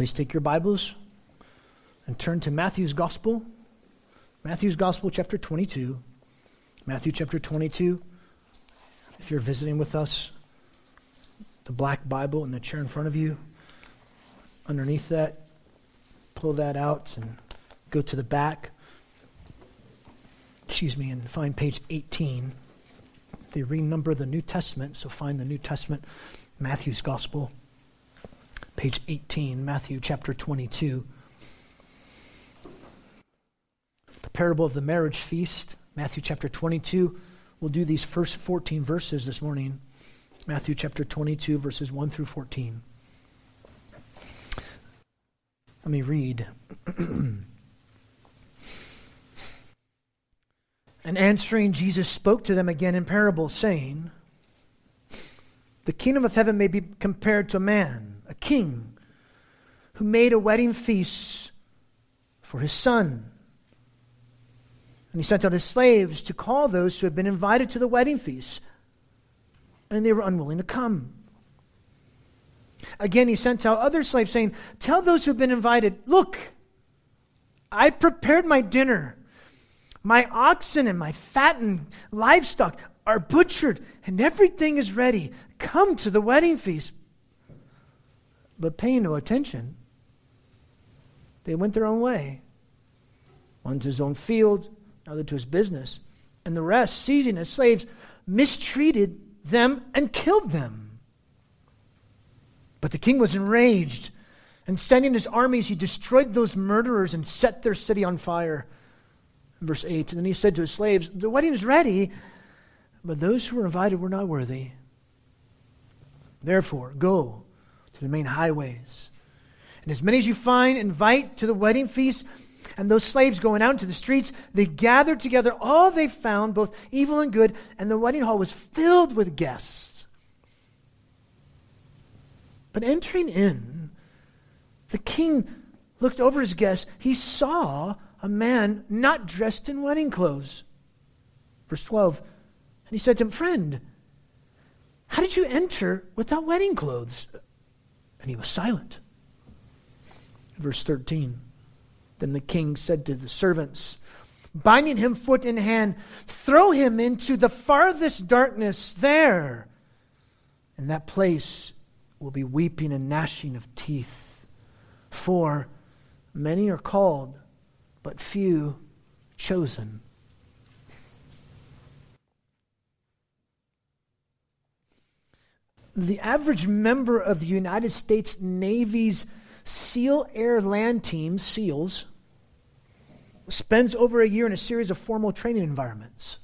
Please take your Bibles and turn to Matthew's Gospel. Matthew's Gospel, chapter 22. Matthew chapter 22. If you're visiting with us, the black Bible in the chair in front of you, underneath that, pull that out and go to the back. Excuse me, and find page 18. They renumber the New Testament, so find the New Testament, Matthew's Gospel, page 18, Matthew chapter 22. The parable of the marriage feast, Matthew chapter 22. We'll do these first 14 verses this morning. Matthew chapter 22, verses 1 through 14. Let me read. And answering, Jesus spoke to them again in parables, saying, The kingdom of heaven may be compared to a man, a king, who made a wedding feast for his son. And he sent out his slaves to call those who had been invited to the wedding feast, and they were unwilling to come. Again, he sent out other slaves, saying, Tell those who have been invited, Look, I prepared my dinner my oxen and my fattened livestock are butchered, and everything is ready. Come to the wedding feast. But paying no attention, they went their own way. One to his own field, another to his business. And the rest, seizing as slaves, mistreated them and killed them. But the king was enraged, and sending his armies, he destroyed those murderers and set their city on fire verse 8. And then he said to his slaves, The wedding is ready, but those who were invited were not worthy. Therefore, go to the main highways. And as many as you find, invite to the wedding feast. And those slaves going out into the streets, they gathered together all they found, both evil and good, and the wedding hall was filled with guests. But entering in, the king looked over his guests. He saw a man not dressed in wedding clothes. Verse 12. And he said to him, Friend, how did you enter without wedding clothes? And he was silent. Verse 13. Then the king said to the servants, binding him foot and hand, throw him into the farthest darkness there. And that place will be weeping and gnashing of teeth. For many are called, but few chosen. The average member of the United States Navy's Sea Air Land Team, SEALs, spends over a year in a series of formal training environments.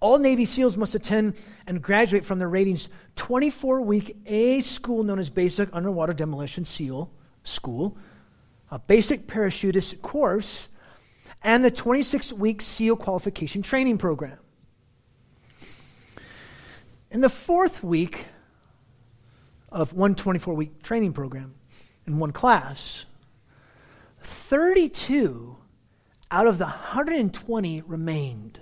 All Navy SEALs must attend and graduate from their ratings 24 week A school known as Basic Underwater Demolition SEAL School, a basic parachutist course, and the 26 week SEAL qualification training program. In the fourth week of one 24 week training program in one class, 32 out of the 120 remained.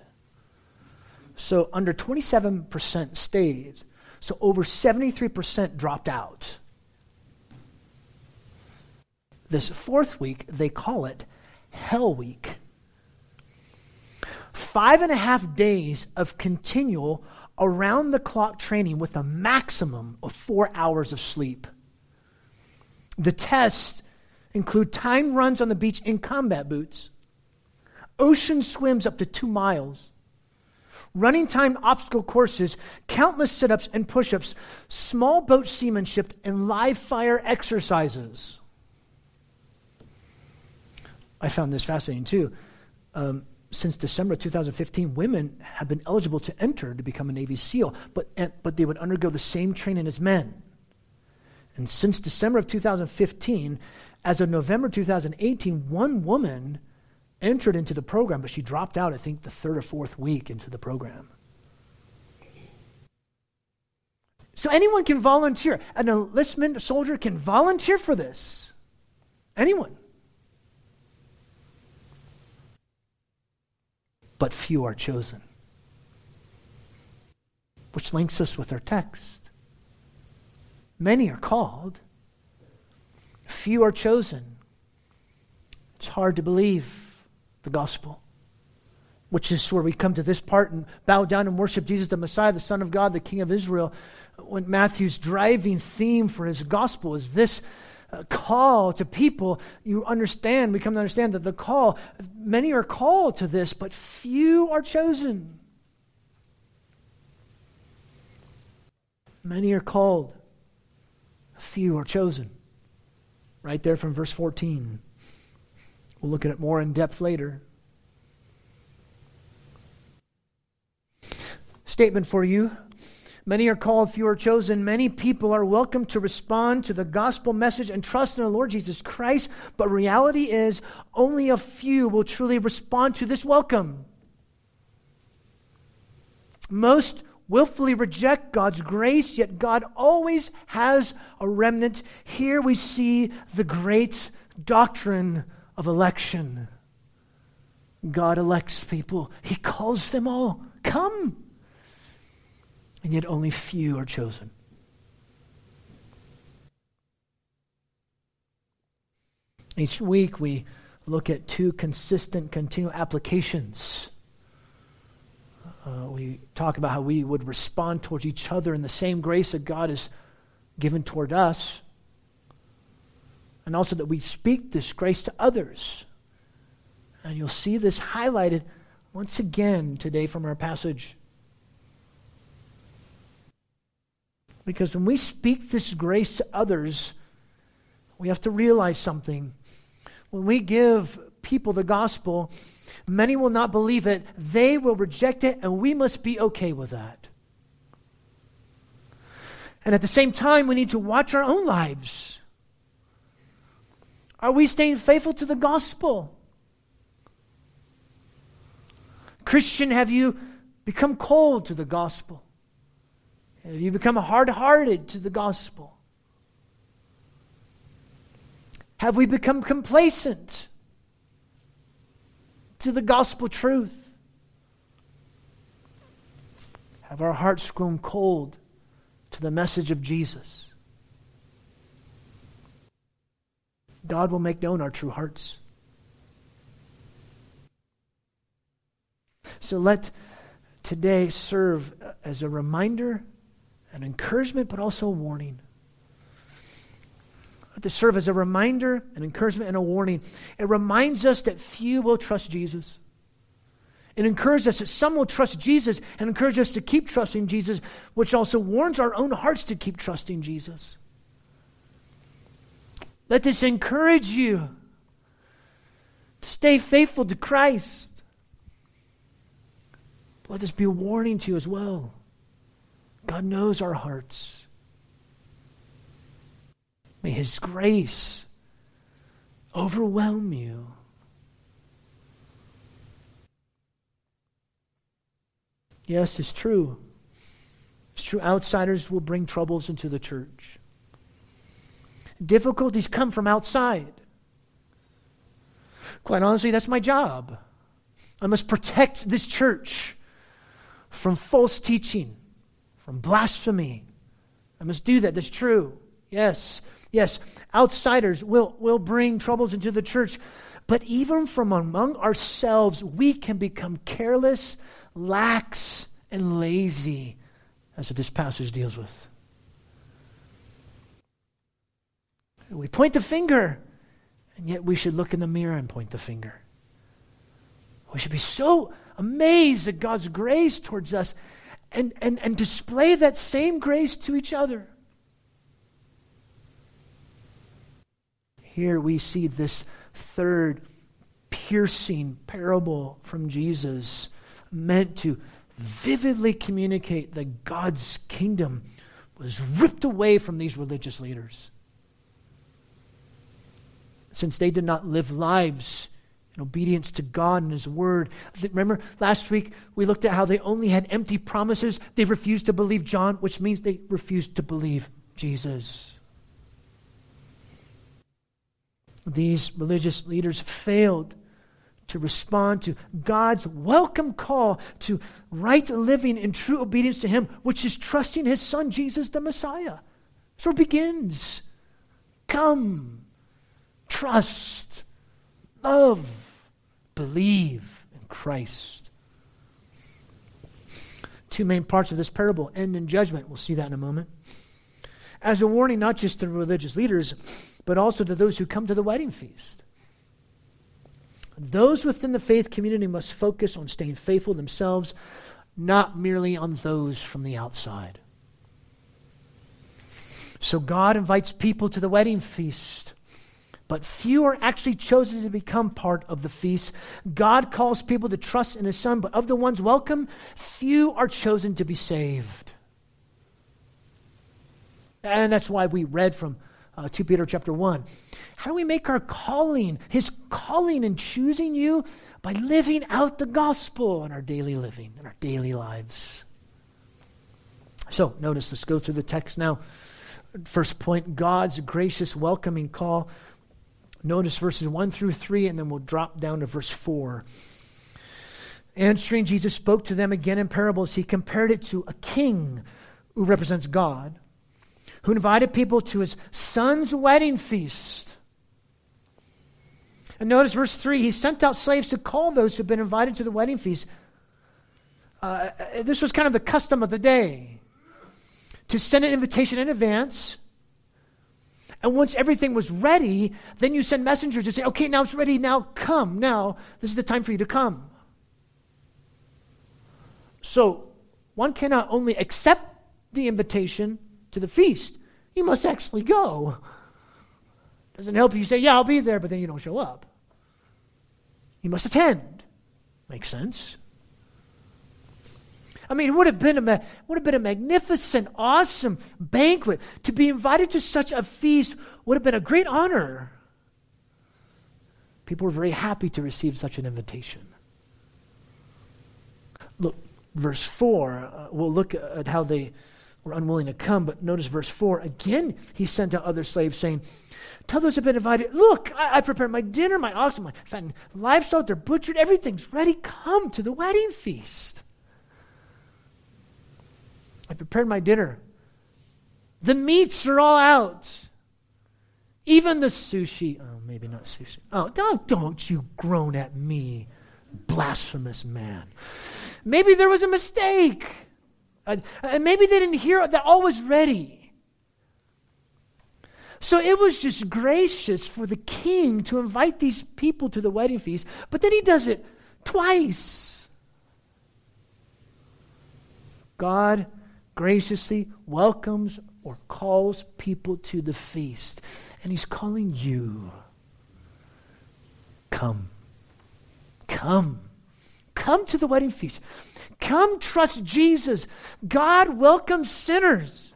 So under 27% stayed. So over 73% dropped out. This fourth week, they call it Hell Week. Five and a half days of continual around the clock training with a maximum of four hours of sleep. The tests include time runs on the beach in combat boots, ocean swims up to two miles, running time obstacle courses, countless sit ups and push ups, small boat seamanship, and live fire exercises. I found this fascinating too. Um, since December 2015, women have been eligible to enter to become a Navy SEAL, but, eh, but they would undergo the same training as men. And since December of 2015, as of November 2018, one woman entered into the program, but she dropped out, I think, the third or fourth week into the program. So anyone can volunteer. An enlistment soldier can volunteer for this. Anyone. But few are chosen. Which links us with our text. Many are called, few are chosen. It's hard to believe the gospel, which is where we come to this part and bow down and worship Jesus, the Messiah, the Son of God, the King of Israel. When Matthew's driving theme for his gospel is this call to people, you understand, we come to understand that the call, many are called to this, but few are chosen. Many are called, few are chosen. Right there from verse 14. We'll look at it more in depth later. Statement for you. Many are called, few are chosen. Many people are welcome to respond to the gospel message and trust in the Lord Jesus Christ, but reality is only a few will truly respond to this welcome. Most willfully reject God's grace, yet God always has a remnant. Here we see the great doctrine of election. God elects people, He calls them all. Come. And yet only few are chosen. Each week we look at two consistent, continual applications uh, we talk about how we would respond towards each other in the same grace that God has given toward us. And also that we speak this grace to others. And you'll see this highlighted once again today from our passage. Because when we speak this grace to others, we have to realize something. When we give people the gospel, Many will not believe it. They will reject it, and we must be okay with that. And at the same time, we need to watch our own lives. Are we staying faithful to the gospel? Christian, have you become cold to the gospel? Have you become hard hearted to the gospel? Have we become complacent? to the gospel truth? Have our hearts grown cold to the message of Jesus? God will make known our true hearts. So let today serve as a reminder, an encouragement, but also a warning to serve as a reminder, an encouragement, and a warning. It reminds us that few will trust Jesus. It encourages us that some will trust Jesus and encourages us to keep trusting Jesus, which also warns our own hearts to keep trusting Jesus. Let this encourage you to stay faithful to Christ. Let this be a warning to you as well. God knows our hearts. May His grace overwhelm you. Yes, it's true. It's true, outsiders will bring troubles into the church. Difficulties come from outside. Quite honestly, that's my job. I must protect this church from false teaching, from blasphemy. I must do that. That's true. Yes. Yes, outsiders will, will bring troubles into the church, but even from among ourselves, we can become careless, lax, and lazy, as this passage deals with. We point the finger, and yet we should look in the mirror and point the finger. We should be so amazed at God's grace towards us and, and, and display that same grace to each other. Here we see this third piercing parable from Jesus meant to vividly communicate that God's kingdom was ripped away from these religious leaders. Since they did not live lives obedience to God and His Word. Remember last week we looked at how they only had empty promises. They refused to believe John, which means they refused to believe Jesus. These religious leaders failed to respond to God's welcome call to right living in true obedience to Him, which is trusting His Son, Jesus the Messiah. So it begins. Come. trust, love, believe in Christ. Two main parts of this parable end in judgment. We'll see that in a moment. As a warning, not just to religious leaders, but also to those who come to the wedding feast. Those within the faith community must focus on staying faithful themselves, not merely on those from the outside. So God invites people to the wedding feast, but few are actually chosen to become part of the feast. God calls people to trust in His Son, but of the ones welcome, few are chosen to be saved. And that's why we read from uh, 2 Peter chapter 1. How do we make our calling, his calling and choosing you? By living out the gospel in our daily living, in our daily lives. So, notice, let's go through the text now. First point God's gracious welcoming call. Notice verses 1 through 3, and then we'll drop down to verse 4. Answering, Jesus spoke to them again in parables. He compared it to a king who represents God who invited people to his son's wedding feast. And notice verse 3 he sent out slaves to call those who'd been invited to the wedding feast. Uh, this was kind of the custom of the day to send an invitation in advance. And once everything was ready, then you send messengers to say, okay, now it's ready, now come. Now, this is the time for you to come. So, one cannot only accept the invitation, to the feast. You must actually go. Doesn't help if you say, Yeah, I'll be there, but then you don't show up. You must attend. Makes sense. I mean, it would have been a would have been a magnificent, awesome banquet. To be invited to such a feast would have been a great honor. People were very happy to receive such an invitation. Look, verse 4, uh, we'll look at how they were unwilling to come. But notice verse 4 again, he sent out other slaves saying, Tell those who've been invited, look, I, I prepared my dinner, my oxen, my fattened livestock, they're butchered, everything's ready. Come to the wedding feast. I prepared my dinner. The meats are all out. Even the sushi. Oh, maybe not sushi. Oh, don't, don't you groan at me, blasphemous man. Maybe there was a mistake. Uh, and maybe they didn't hear that all was ready. So it was just gracious for the king to invite these people to the wedding feast, but then he does it twice. God graciously welcomes or calls people to the feast, and he's calling you. Come. Come. Come to the wedding feast. Come trust Jesus. God welcomes sinners.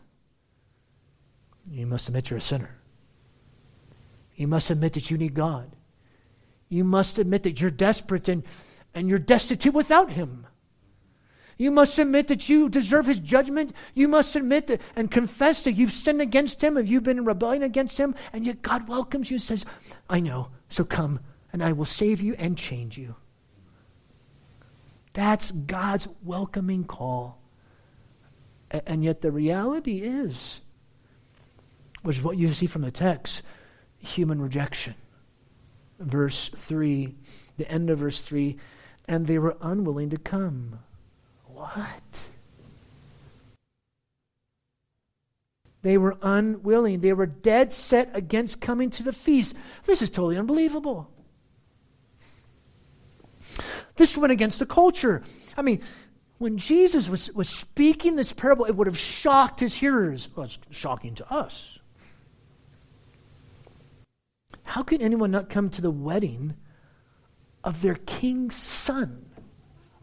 You must admit you're a sinner. You must admit that you need God. You must admit that you're desperate and, and you're destitute without Him. You must admit that you deserve His judgment. You must admit that, and confess that you've sinned against Him and you've been in rebellion against Him, and yet God welcomes you and says, I know, so come, and I will save you and change you. That's God's welcoming call. And yet the reality is, which is what you see from the text, human rejection. Verse 3, the end of verse 3, and they were unwilling to come. What? They were unwilling. They were dead set against coming to the feast. This is totally unbelievable. This went against the culture. I mean, when Jesus was, was speaking this parable, it would have shocked his hearers. Well, it's shocking to us. How can anyone not come to the wedding of their king's son?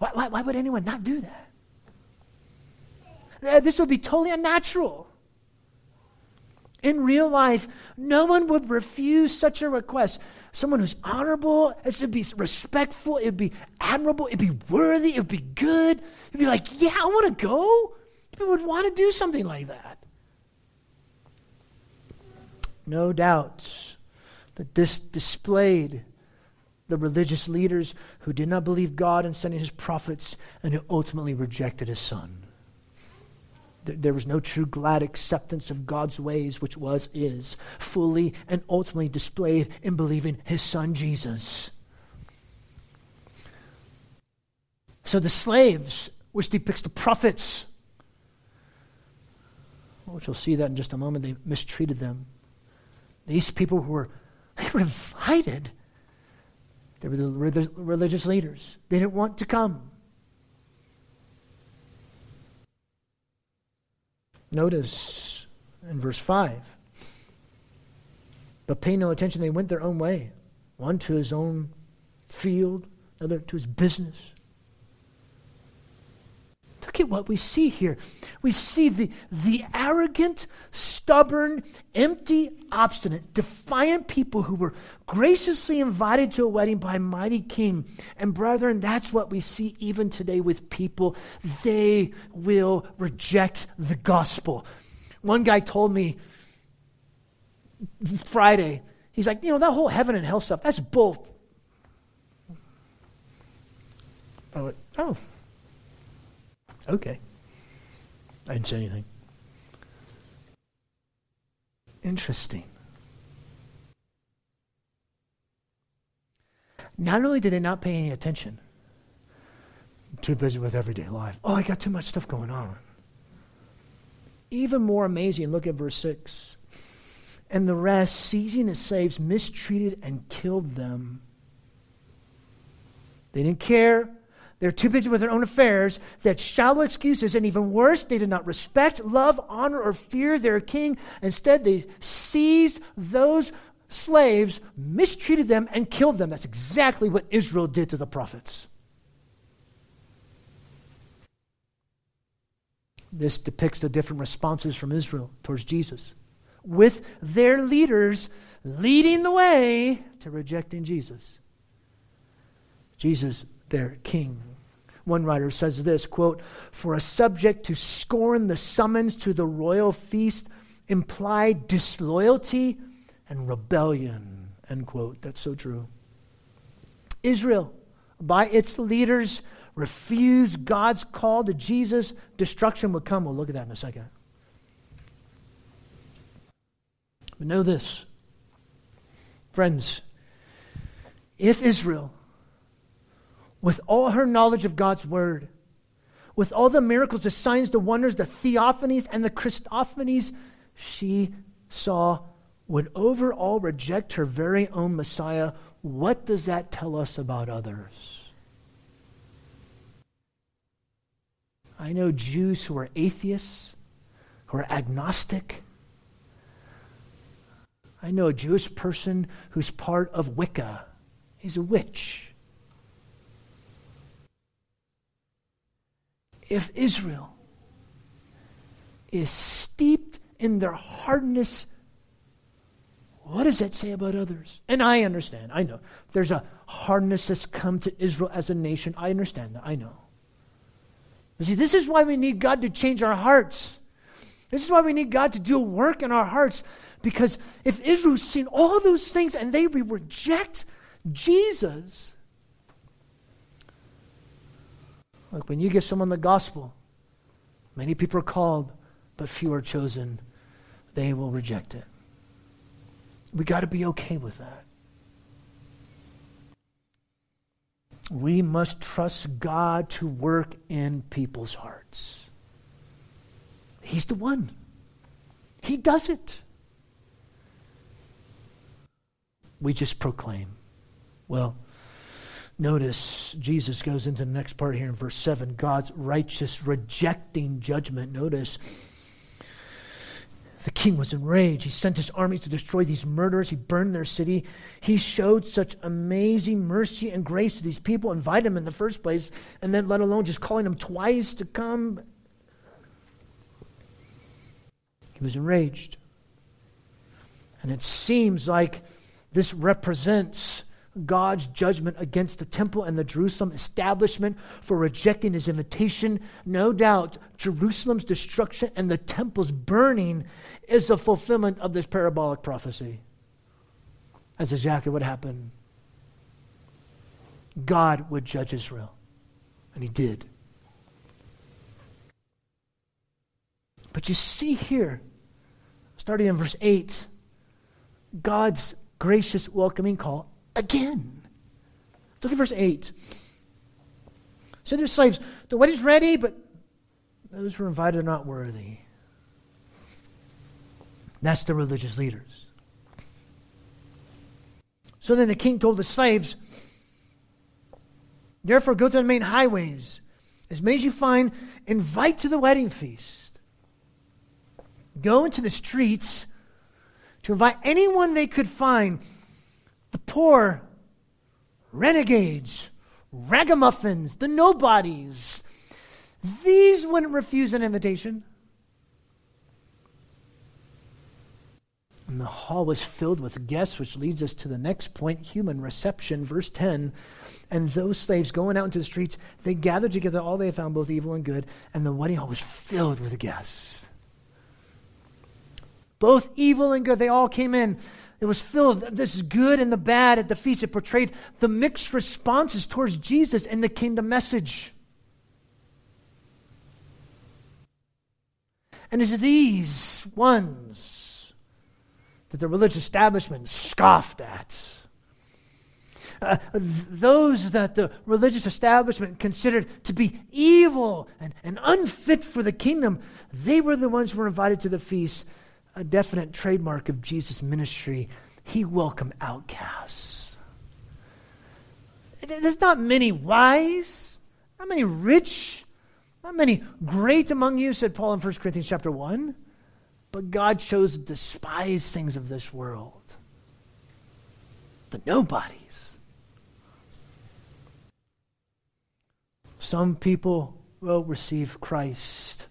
Why, why, why would anyone not do that? Uh, this would be totally unnatural. In real life, no one would refuse such a request. Someone who's honorable, it would be respectful, it would be admirable, it would be worthy, it would be good. It'd be like, yeah, I want to go. People would want to do something like that. No doubt that this displayed the religious leaders who did not believe God in sending his prophets and who ultimately rejected his son. There was no true glad acceptance of God's ways, which was, is, fully and ultimately displayed in believing his son Jesus. So the slaves, which depicts the prophets, which we'll see that in just a moment, they mistreated them. These people who were, they were invited. They were the religious leaders. They didn't want to come. Notice in verse 5 but pay no attention. They went their own way, one to his own field, another to his business. Look at what we see here. We see the, the arrogant, stubborn, empty, obstinate, defiant people who were graciously invited to a wedding by a mighty king. And brethren, that's what we see even today with people. They will reject the gospel. One guy told me Friday, he's like, you know, that whole heaven and hell stuff, that's bull. I went, oh. Okay. I didn't say anything. Interesting. Not only did they not pay any attention, too busy with everyday life. Oh, I got too much stuff going on. Even more amazing, look at verse 6. And the rest, seizing the slaves, mistreated and killed them. They didn't care they're too busy with their own affairs. That shallow excuses, and even worse, they did not respect, love, honor, or fear their king. Instead, they seized those slaves, mistreated them, and killed them. That's exactly what Israel did to the prophets. This depicts the different responses from Israel towards Jesus, with their leaders leading the way to rejecting Jesus. Jesus, their king, one writer says this quote, For a subject to scorn the summons to the royal feast implied disloyalty and rebellion. End quote. That's so true. Israel, by its leaders, refused God's call to Jesus. Destruction would come. We'll look at that in a second. But know this, friends, if Israel with all her knowledge of God's word, with all the miracles, the signs, the wonders, the theophanies, and the Christophanies she saw, would overall reject her very own Messiah. What does that tell us about others? I know Jews who are atheists, who are agnostic. I know a Jewish person who's part of Wicca. He's a witch. If Israel is steeped in their hardness, what does that say about others? And I understand, I know. There's a hardness that's come to Israel as a nation. I understand that, I know. But see, this is why we need God to change our hearts. This is why we need God to do work in our hearts. Because if Israel's seen all those things and they reject Jesus, Look, when you give someone the gospel, many people are called, but few are chosen. They will reject it. We got to be okay with that. We must trust God to work in people's hearts. He's the one. He does it. We just proclaim. Well, Notice Jesus goes into the next part here in verse 7 God's righteous rejecting judgment. Notice the king was enraged. He sent his armies to destroy these murderers. He burned their city. He showed such amazing mercy and grace to these people, invited them in the first place, and then let alone just calling them twice to come. He was enraged. And it seems like this represents God's judgment against the temple and the Jerusalem establishment for rejecting his invitation. No doubt, Jerusalem's destruction and the temple's burning is the fulfillment of this parabolic prophecy. That's exactly what happened. God would judge Israel, and he did. But you see here, starting in verse 8, God's gracious welcoming call again. Look at verse 8. So there's slaves, the wedding's ready, but those who are invited are not worthy. That's the religious leaders. So then the king told the slaves, Therefore, go to the main highways. As many as you find, invite to the wedding feast. Go into the streets to invite anyone they could find the poor, renegades, ragamuffins, the nobodies. These wouldn't refuse an invitation. And the hall was filled with guests, which leads us to the next point human reception. Verse 10 And those slaves going out into the streets, they gathered together all they found, both evil and good, and the wedding hall was filled with guests. Both evil and good, they all came in. It was filled, this good and the bad at the feast. It portrayed the mixed responses towards Jesus and the kingdom message. And it's these ones that the religious establishment scoffed at. Uh, those that the religious establishment considered to be evil and, and unfit for the kingdom, they were the ones who were invited to the feast a definite trademark of Jesus' ministry. He welcomed outcasts. There's not many wise, not many rich, not many great among you, said Paul in 1 Corinthians chapter 1. But God chose the despised things of this world, the nobodies. Some people will receive Christ.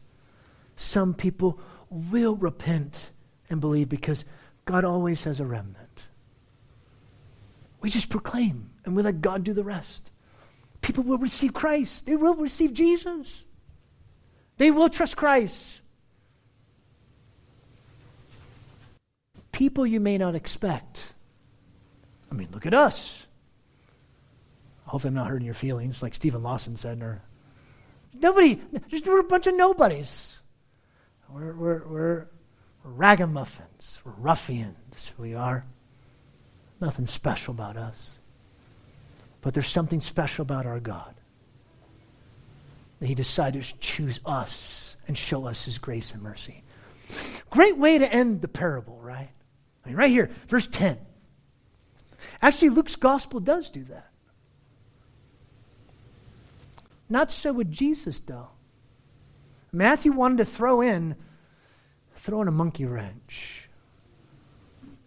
Some people will repent and believe because God always has a remnant. We just proclaim and we let God do the rest. People will receive Christ, they will receive Jesus, they will trust Christ. People you may not expect. I mean, look at us. Hopefully, I'm not hurting your feelings, like Steven Lawson said. Or nobody, just we're a bunch of nobodies. We're, we're, we're, we're ragamuffins. We're ruffians. We are. Nothing special about us. But there's something special about our God. That He decided to choose us and show us His grace and mercy. Great way to end the parable, right? I mean, right here, verse 10. Actually, Luke's gospel does do that. Not so with Jesus, though. Matthew wanted to throw in, throw in a monkey wrench.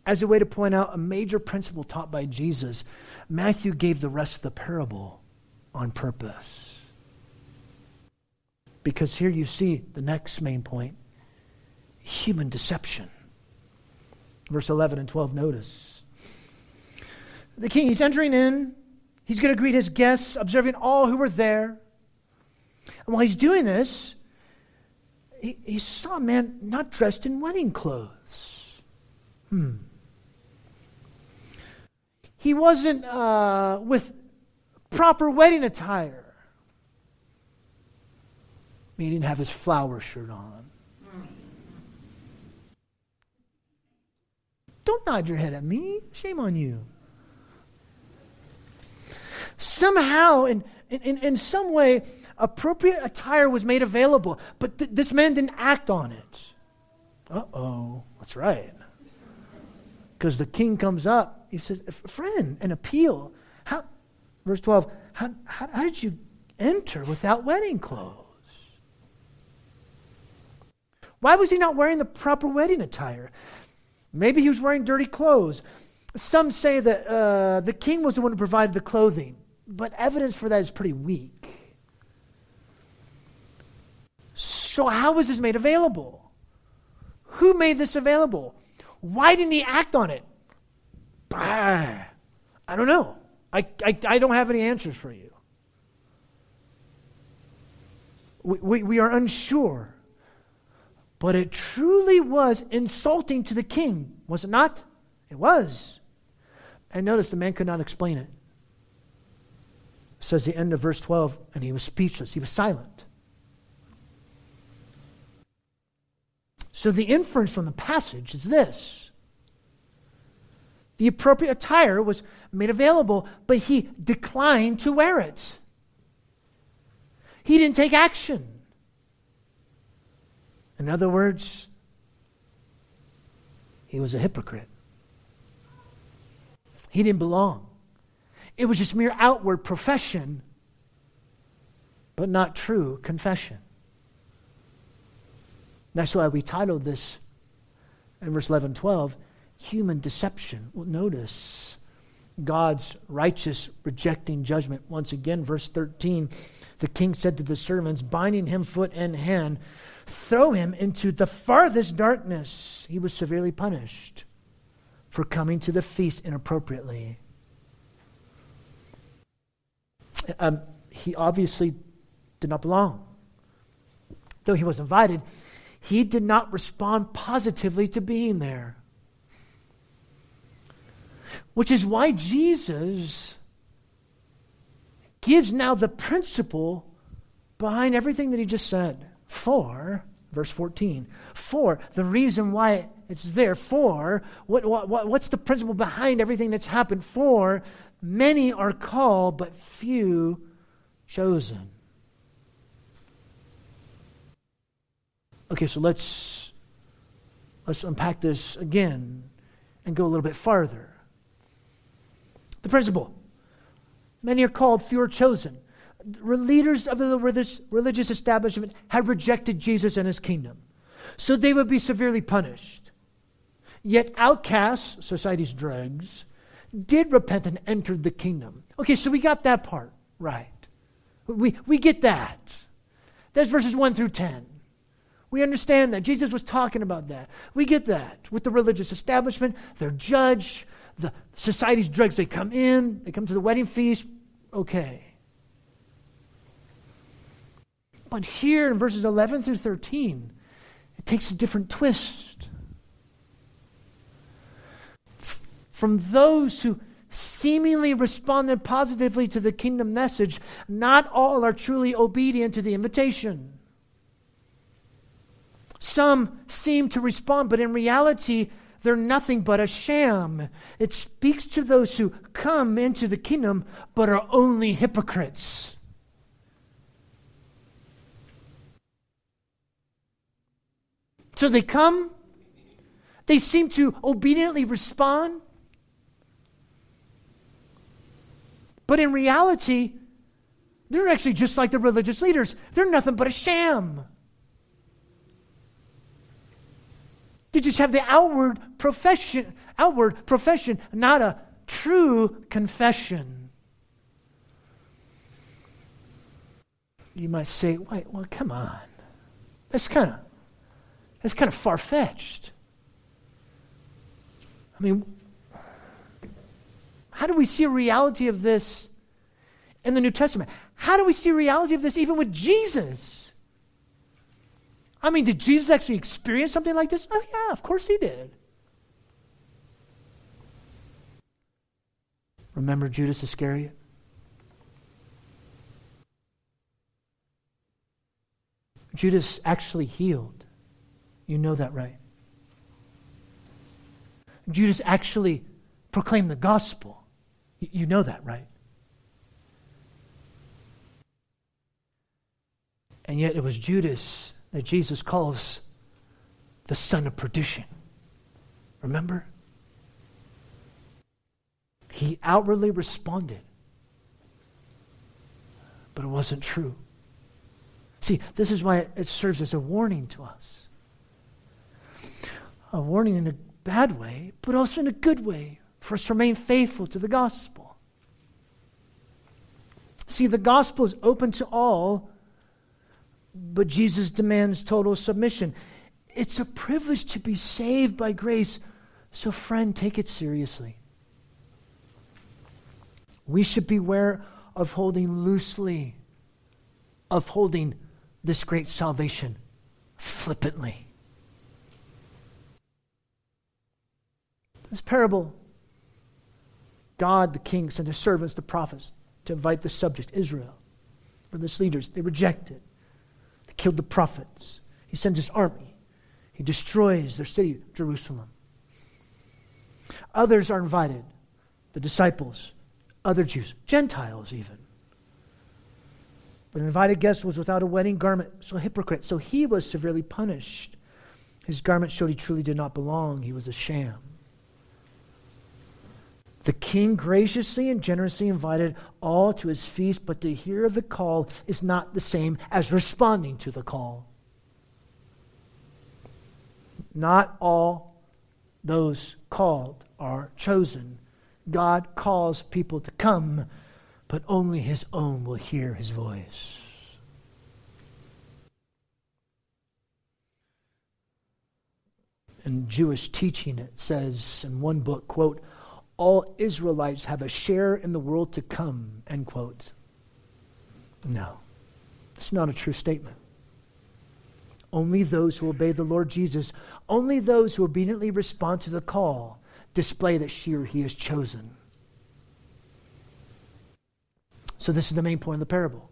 As a way to point out a major principle taught by Jesus, Matthew gave the rest of the parable on purpose. Because here you see the next main point human deception. Verse 11 and 12, notice. The king, he's entering in. He's going to greet his guests, observing all who were there. And while he's doing this, he, he saw a man not dressed in wedding clothes. Hmm. He wasn't uh, with proper wedding attire. He didn't have his flower shirt on. Don't nod your head at me. Shame on you. Somehow, in, in, in some way, appropriate attire was made available, but th- this man didn't act on it. Uh oh, that's right. Because the king comes up, he says, Friend, an appeal. How, verse 12, how, how, how did you enter without wedding clothes? Why was he not wearing the proper wedding attire? Maybe he was wearing dirty clothes. Some say that uh, the king was the one who provided the clothing, but evidence for that is pretty weak. So, how was this made available? Who made this available? Why didn't he act on it? Ah, I don't know. I, I, I don't have any answers for you. We, we, we are unsure. But it truly was insulting to the king, was it not? It was. And notice the man could not explain it. Says the end of verse 12, and he was speechless, he was silent. So the inference from the passage is this the appropriate attire was made available, but he declined to wear it. He didn't take action. In other words, he was a hypocrite. He didn't belong. It was just mere outward profession, but not true confession. That's why we titled this in verse 11 12 human deception. Well, notice God's righteous rejecting judgment. Once again, verse 13 the king said to the servants, binding him foot and hand, throw him into the farthest darkness. He was severely punished for coming to the feast inappropriately. Um, he obviously did not belong. Though he was invited, he did not respond positively to being there. Which is why Jesus gives now the principle behind everything that he just said. For, verse 14, for the reason why it's there, for, what, what, what's the principle behind everything that's happened? For many are called, but few chosen. Okay, so let's let's unpack this again and go a little bit farther. The principle Many are called, few are chosen. The leaders of the religious establishment had rejected Jesus and his kingdom. So they would be severely punished. Yet outcasts, society's dregs, did repent and entered the kingdom. Okay, so we got that part right. We, we get that. That's verses 1 through 10. We understand that. Jesus was talking about that. We get that. With the religious establishment, they're judged. the society's drugs, they come in, they come to the wedding feast, okay. But here in verses 11 through 13, it takes a different twist. From those who seemingly responded positively to the kingdom message, not all are truly obedient to the invitation. Some seem to respond, but in reality, they're nothing but a sham. It speaks to those who come into the kingdom but are only hypocrites. So they come, they seem to obediently respond, but in reality, they're actually just like the religious leaders. They're nothing but a sham. They just have the outward profession, outward profession, not a true confession. You might say, wait, well, come on. That's kind of that's kind of far-fetched. I mean, how do we see a reality of this in the New Testament? How do we see reality of this even with Jesus? I mean, did Jesus actually experience something like this? Oh, yeah, of course he did. Remember Judas Iscariot? Judas actually healed. You know that, right? Judas actually proclaimed the gospel. You know that, right? And yet it was Judas that Jesus calls the son of perdition. Remember? He outwardly responded, but it wasn't true. See, this is why it serves as a warning to us. A warning in a bad way, but also in a good way for us to remain faithful to the gospel. See, the gospel is open to all but Jesus demands total submission. It's a privilege to be saved by grace. So, friend, take it seriously. We should beware of holding loosely, of holding this great salvation flippantly. This parable, God the king sent his servants, the prophets, to invite the subject, Israel, this leaders. They rejected killed the prophets. He sends his army. He destroys their city, Jerusalem. Others are invited the disciples, other Jews, Gentiles even. But an invited guest was without a wedding garment, so hypocrite. So he was severely punished. His garment showed he truly did not belong, he was a sham. The king graciously and generously invited all to his feast, but to hear of the call is not the same as responding to the call. Not all those called are chosen. God calls people to come, but only his own will hear his voice. In Jewish teaching, it says in one book, quote, all Israelites have a share in the world to come, end quote. No, it's not a true statement. Only those who obey the Lord Jesus, only those who obediently respond to the call, display that she or he is chosen. So, this is the main point of the parable.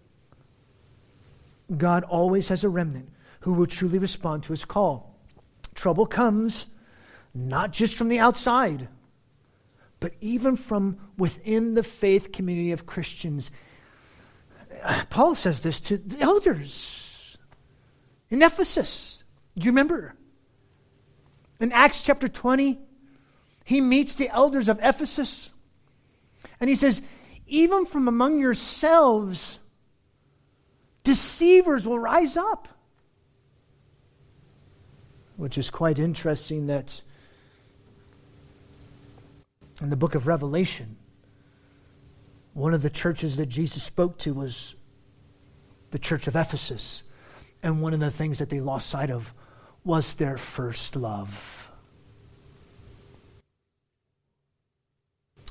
God always has a remnant who will truly respond to his call. Trouble comes not just from the outside, but even from within the faith community of Christians. Paul says this to the elders in Ephesus. Do you remember? In Acts chapter 20, he meets the elders of Ephesus and he says, Even from among yourselves, deceivers will rise up. Which is quite interesting that in the book of Revelation, one of the churches that Jesus spoke to was the church of Ephesus. And one of the things that they lost sight of was their first love.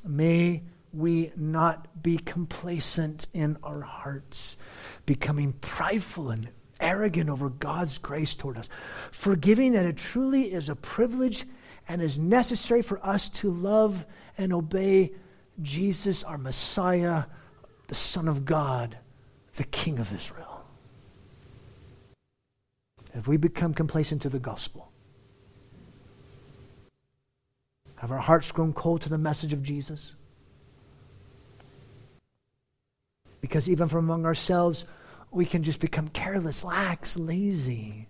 May we not be complacent in our hearts, becoming prideful and arrogant over God's grace toward us, forgiving that it truly is a privilege and is necessary for us to love and obey Jesus, our Messiah, the Son of God, the King of Israel. Have we become complacent to the gospel? Have our hearts grown cold to the message of Jesus? Because even from among ourselves, we can just become careless, lax, lazy.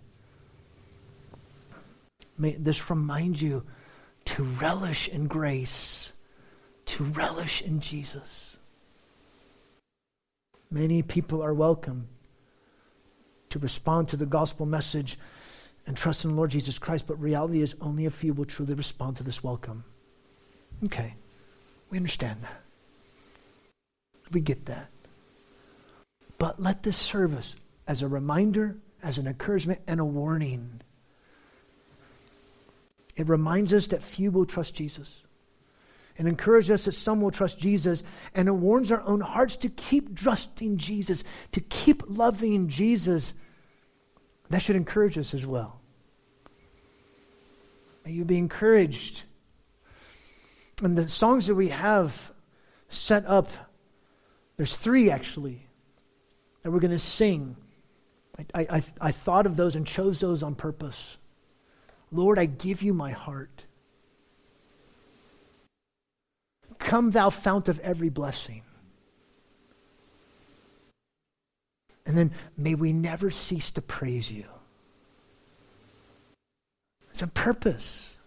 May this remind you to relish in grace, to relish in Jesus. Many people are welcome to respond to the gospel message and trust in the Lord Jesus Christ, but reality is only a few will truly respond to this welcome. Okay, we understand that. We get that. But let this service as a reminder, as an encouragement, and a warning. It reminds us that few will trust Jesus. It encourages us that some will trust Jesus, and it warns our own hearts to keep trusting Jesus, to keep loving Jesus that should encourage us as well. May you be encouraged. And the songs that we have set up, there's three actually that we're going to sing. I, I, I thought of those and chose those on purpose. Lord, I give you my heart. Come, thou fount of every blessing. And then may we never cease to praise you. It's a purpose.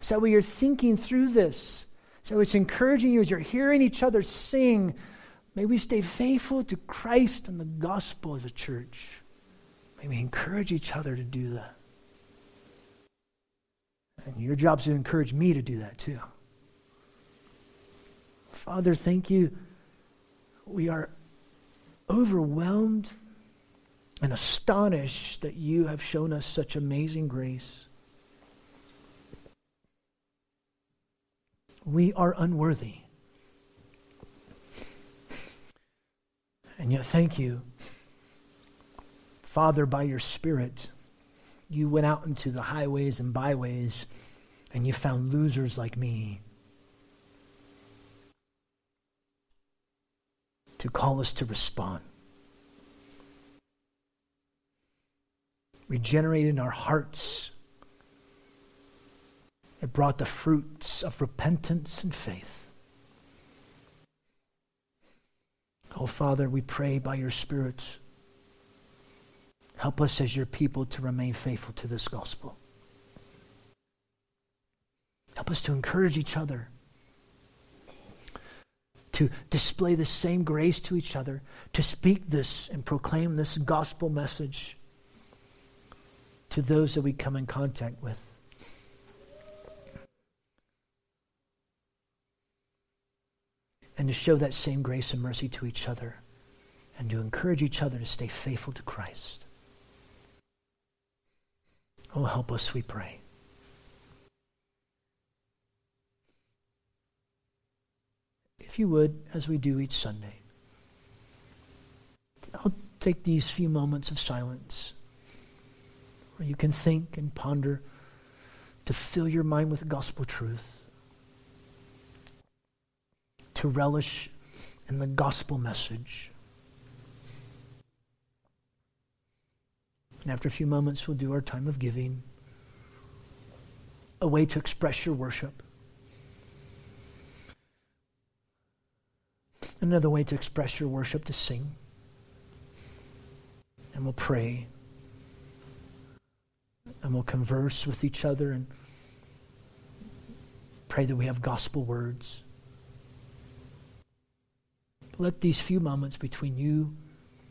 So we are thinking through this. So it's encouraging you as you're hearing each other sing. May we stay faithful to Christ and the gospel as a church. May we encourage each other to do that. And your job is to encourage me to do that too. Father, thank you. We are overwhelmed and astonished that you have shown us such amazing grace. We are unworthy. And yet, thank you, Father, by your Spirit, you went out into the highways and byways and you found losers like me to call us to respond. Regenerate in our hearts It brought the fruits of repentance and faith. Oh, Father, we pray by your Spirit, help us as your people to remain faithful to this gospel. Help us to encourage each other, to display the same grace to each other, to speak this and proclaim this gospel message to those that we come in contact with. And to show that same grace and mercy to each other and to encourage each other to stay faithful to Christ. Oh, help us, we pray. If you would, as we do each Sunday, I'll take these few moments of silence where you can think and ponder to fill your mind with gospel truth, to relish in the gospel message. And after a few moments, we'll do our time of giving, a way to express your worship. Another way to express your worship to sing. And we'll pray and we'll converse with each other and pray that we have gospel words. Let these few moments between you